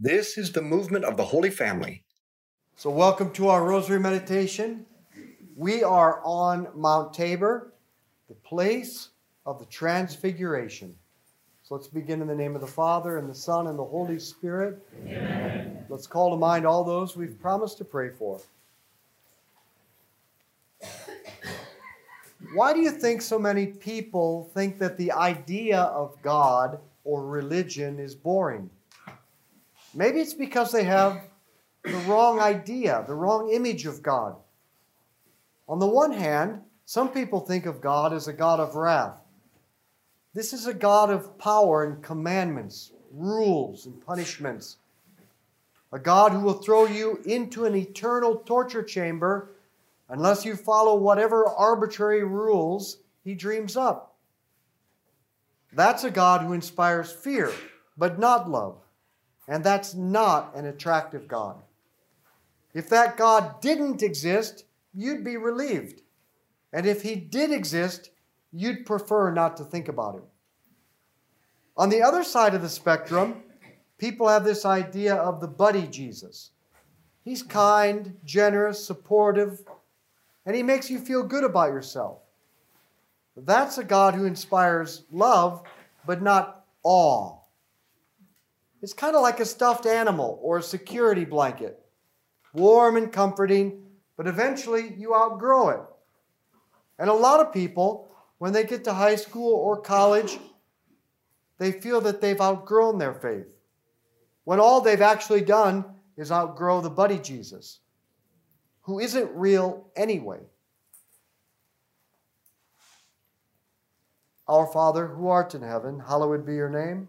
This is the movement of the Holy Family. So, welcome to our Rosary Meditation. We are on Mount Tabor, the place of the Transfiguration. So, let's begin in the name of the Father, and the Son, and the Holy Spirit. Amen. Let's call to mind all those we've promised to pray for. Why do you think so many people think that the idea of God or religion is boring? Maybe it's because they have the wrong idea, the wrong image of God. On the one hand, some people think of God as a God of wrath. This is a God of power and commandments, rules and punishments. A God who will throw you into an eternal torture chamber unless you follow whatever arbitrary rules he dreams up. That's a God who inspires fear, but not love. And that's not an attractive God. If that God didn't exist, you'd be relieved. And if he did exist, you'd prefer not to think about him. On the other side of the spectrum, people have this idea of the buddy Jesus. He's kind, generous, supportive, and he makes you feel good about yourself. That's a God who inspires love, but not awe. It's kind of like a stuffed animal or a security blanket. Warm and comforting, but eventually you outgrow it. And a lot of people, when they get to high school or college, they feel that they've outgrown their faith. When all they've actually done is outgrow the buddy Jesus, who isn't real anyway. Our Father, who art in heaven, hallowed be your name.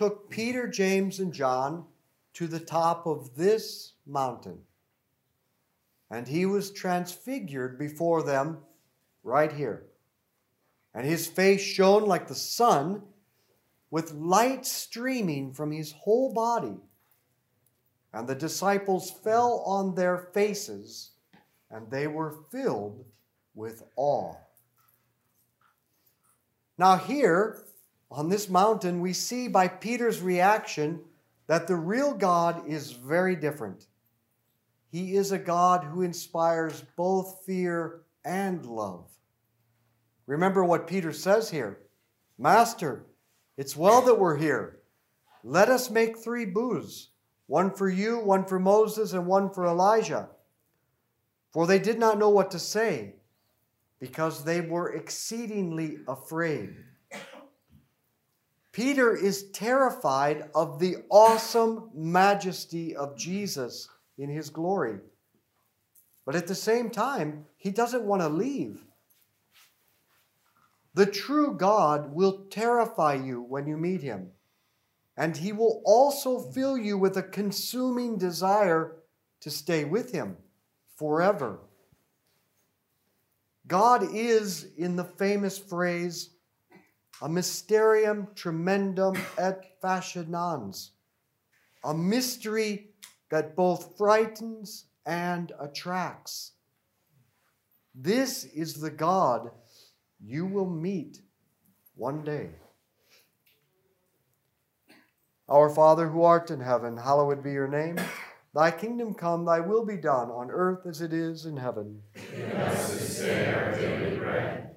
took Peter, James, and John to the top of this mountain. And he was transfigured before them right here. And his face shone like the sun, with light streaming from his whole body. And the disciples fell on their faces, and they were filled with awe. Now, here on this mountain, we see by Peter's reaction that the real God is very different. He is a God who inspires both fear and love. Remember what Peter says here Master, it's well that we're here. Let us make three booths one for you, one for Moses, and one for Elijah. For they did not know what to say, because they were exceedingly afraid. Peter is terrified of the awesome majesty of Jesus in his glory. But at the same time, he doesn't want to leave. The true God will terrify you when you meet him, and he will also fill you with a consuming desire to stay with him forever. God is, in the famous phrase, a mysterium tremendum et fascinans, a mystery that both frightens and attracts. This is the God you will meet one day. Our Father who art in heaven, hallowed be your name. Thy kingdom come, thy will be done on earth as it is in heaven. Give us this day our daily bread,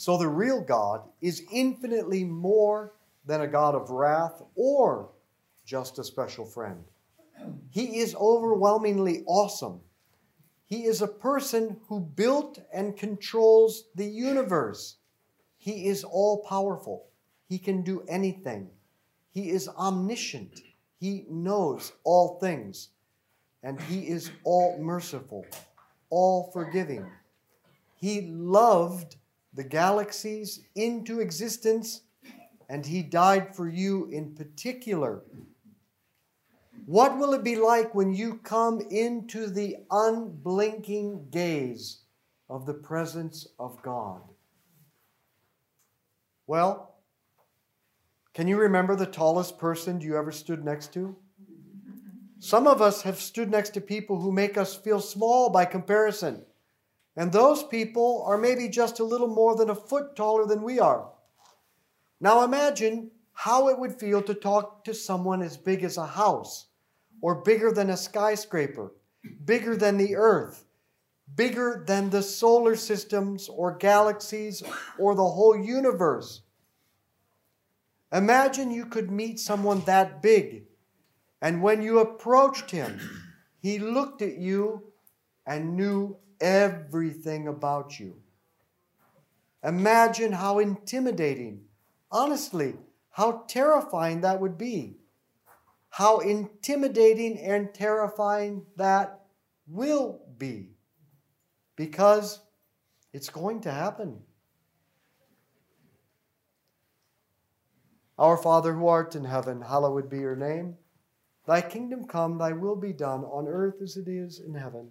So the real God is infinitely more than a God of wrath or just a special friend. He is overwhelmingly awesome. He is a person who built and controls the universe. He is all powerful. He can do anything. He is omniscient. He knows all things, and He is all merciful, all forgiving. He loved the galaxies into existence, and He died for you in particular. What will it be like when you come into the unblinking gaze of the presence of God? Well, can you remember the tallest person you ever stood next to? Some of us have stood next to people who make us feel small by comparison. And those people are maybe just a little more than a foot taller than we are. Now imagine how it would feel to talk to someone as big as a house, or bigger than a skyscraper, bigger than the earth, bigger than the solar systems or galaxies or the whole universe. Imagine you could meet someone that big, and when you approached him, he looked at you and knew everything about you. Imagine how intimidating, honestly, how terrifying that would be. How intimidating and terrifying that will be. Because it's going to happen. Our Father who art in heaven, hallowed be your name. Thy kingdom come, thy will be done on earth as it is in heaven.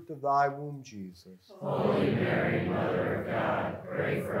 of thy womb, Jesus. Holy Mary, Mother of God, pray for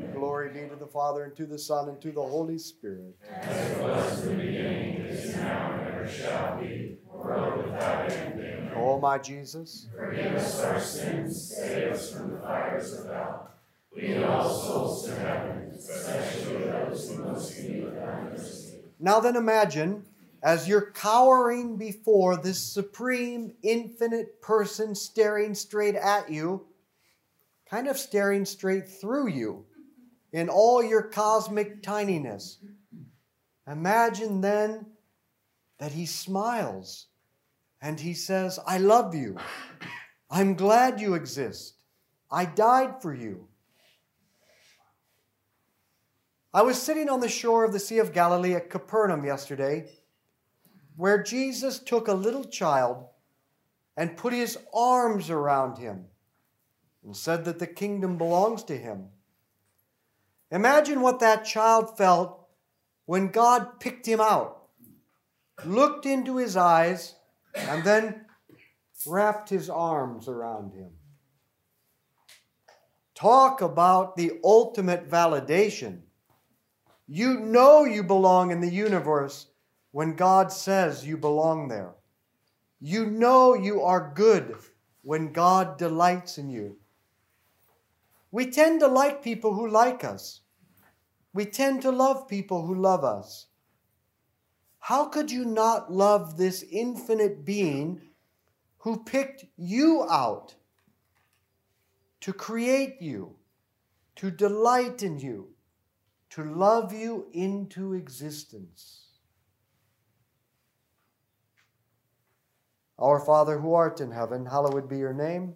Glory be to the Father, and to the Son, and to the Holy Spirit. As it was in the beginning, is now, and ever shall be, world without end. Amen. O my Jesus, Forgive us our sins, save us from the fires of hell. Lead all souls to heaven, especially those who most need thy mercy. Now then, imagine as you're cowering before this supreme, infinite person staring straight at you, kind of staring straight through you in all your cosmic tininess. Imagine then that he smiles and he says, I love you. I'm glad you exist. I died for you. I was sitting on the shore of the Sea of Galilee at Capernaum yesterday, where Jesus took a little child and put his arms around him. and said that the kingdom belongs to him. Imagine what that child felt when God picked him out, looked into his eyes, and then wrapped his arms around him. Talk about the ultimate validation. You know you belong in the universe when God says you belong there. You know you are good when God delights in you. We tend to like people who like us. We tend to love people who love us. How could you not love this infinite being who picked you out to create you, to delight in you, to love you into existence? Our Father who art in heaven, hallowed be your name.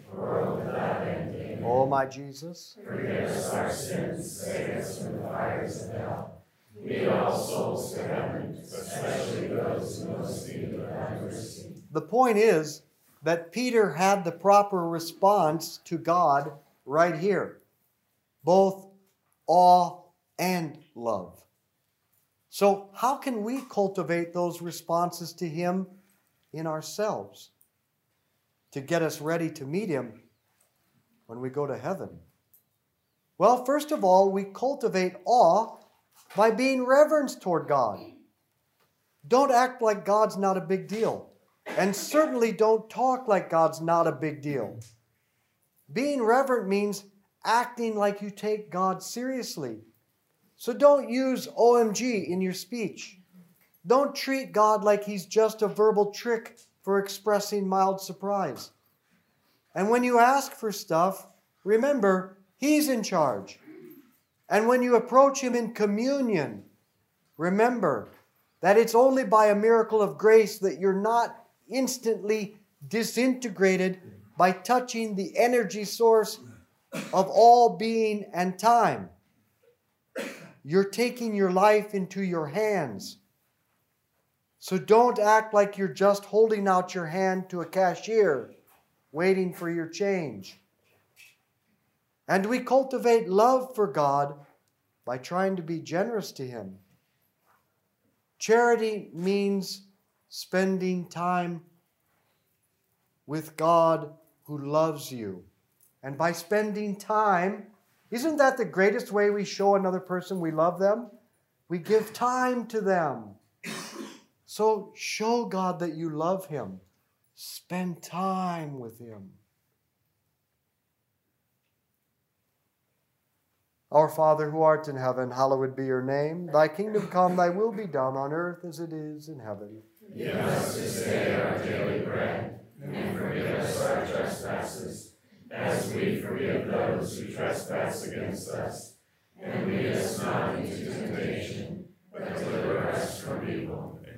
O my Jesus, Forgive us our sins, save us from the fires of hell. Lead all souls to heaven, especially those who most need thy mercy. the point is that Peter had the proper response to God right here both awe and love. So, how can we cultivate those responses to Him in ourselves to get us ready to meet Him when we go to heaven? Well, first of all, we cultivate awe by being reverence toward God. Don't act like God's not a big deal. And certainly don't talk like God's not a big deal. Being reverent means acting like you take God seriously. So don't use OMG in your speech. Don't treat God like he's just a verbal trick for expressing mild surprise. And when you ask for stuff, remember, he's in charge. And when you approach him in communion, remember that it's only by a miracle of grace that you're not instantly disintegrated by touching the energy source of all being and time. You're taking your life into your hands. So don't act like you're just holding out your hand to a cashier waiting for your change. And we cultivate love for God by trying to be generous to Him. Charity means spending time with God who loves you. And by spending time, isn't that the greatest way we show another person we love them? We give time to them. So show God that you love Him. Spend time with Him. Our Father who art in heaven, hallowed be your name. Thy kingdom come, thy will be done on earth as it is in heaven. Give us this day our daily bread, and forgive us our trespasses, as we forgive those who trespass against us. And lead us not into temptation, but deliver us from evil. Amen.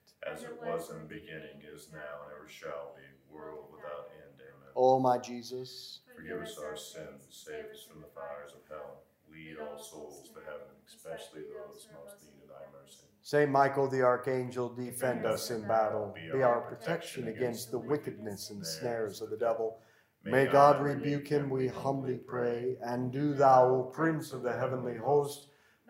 As it was in the beginning, is now, and ever shall be, world without end. Amen. O my Jesus, Forgive us our sins, save us from the fires of hell. Lead all souls to heaven, especially those most in need of thy mercy. Saint Michael the Archangel, defend us in battle. Be our protection against the wickedness and snares of the devil. May God rebuke him, we humbly pray. And do thou, O Prince of the heavenly host,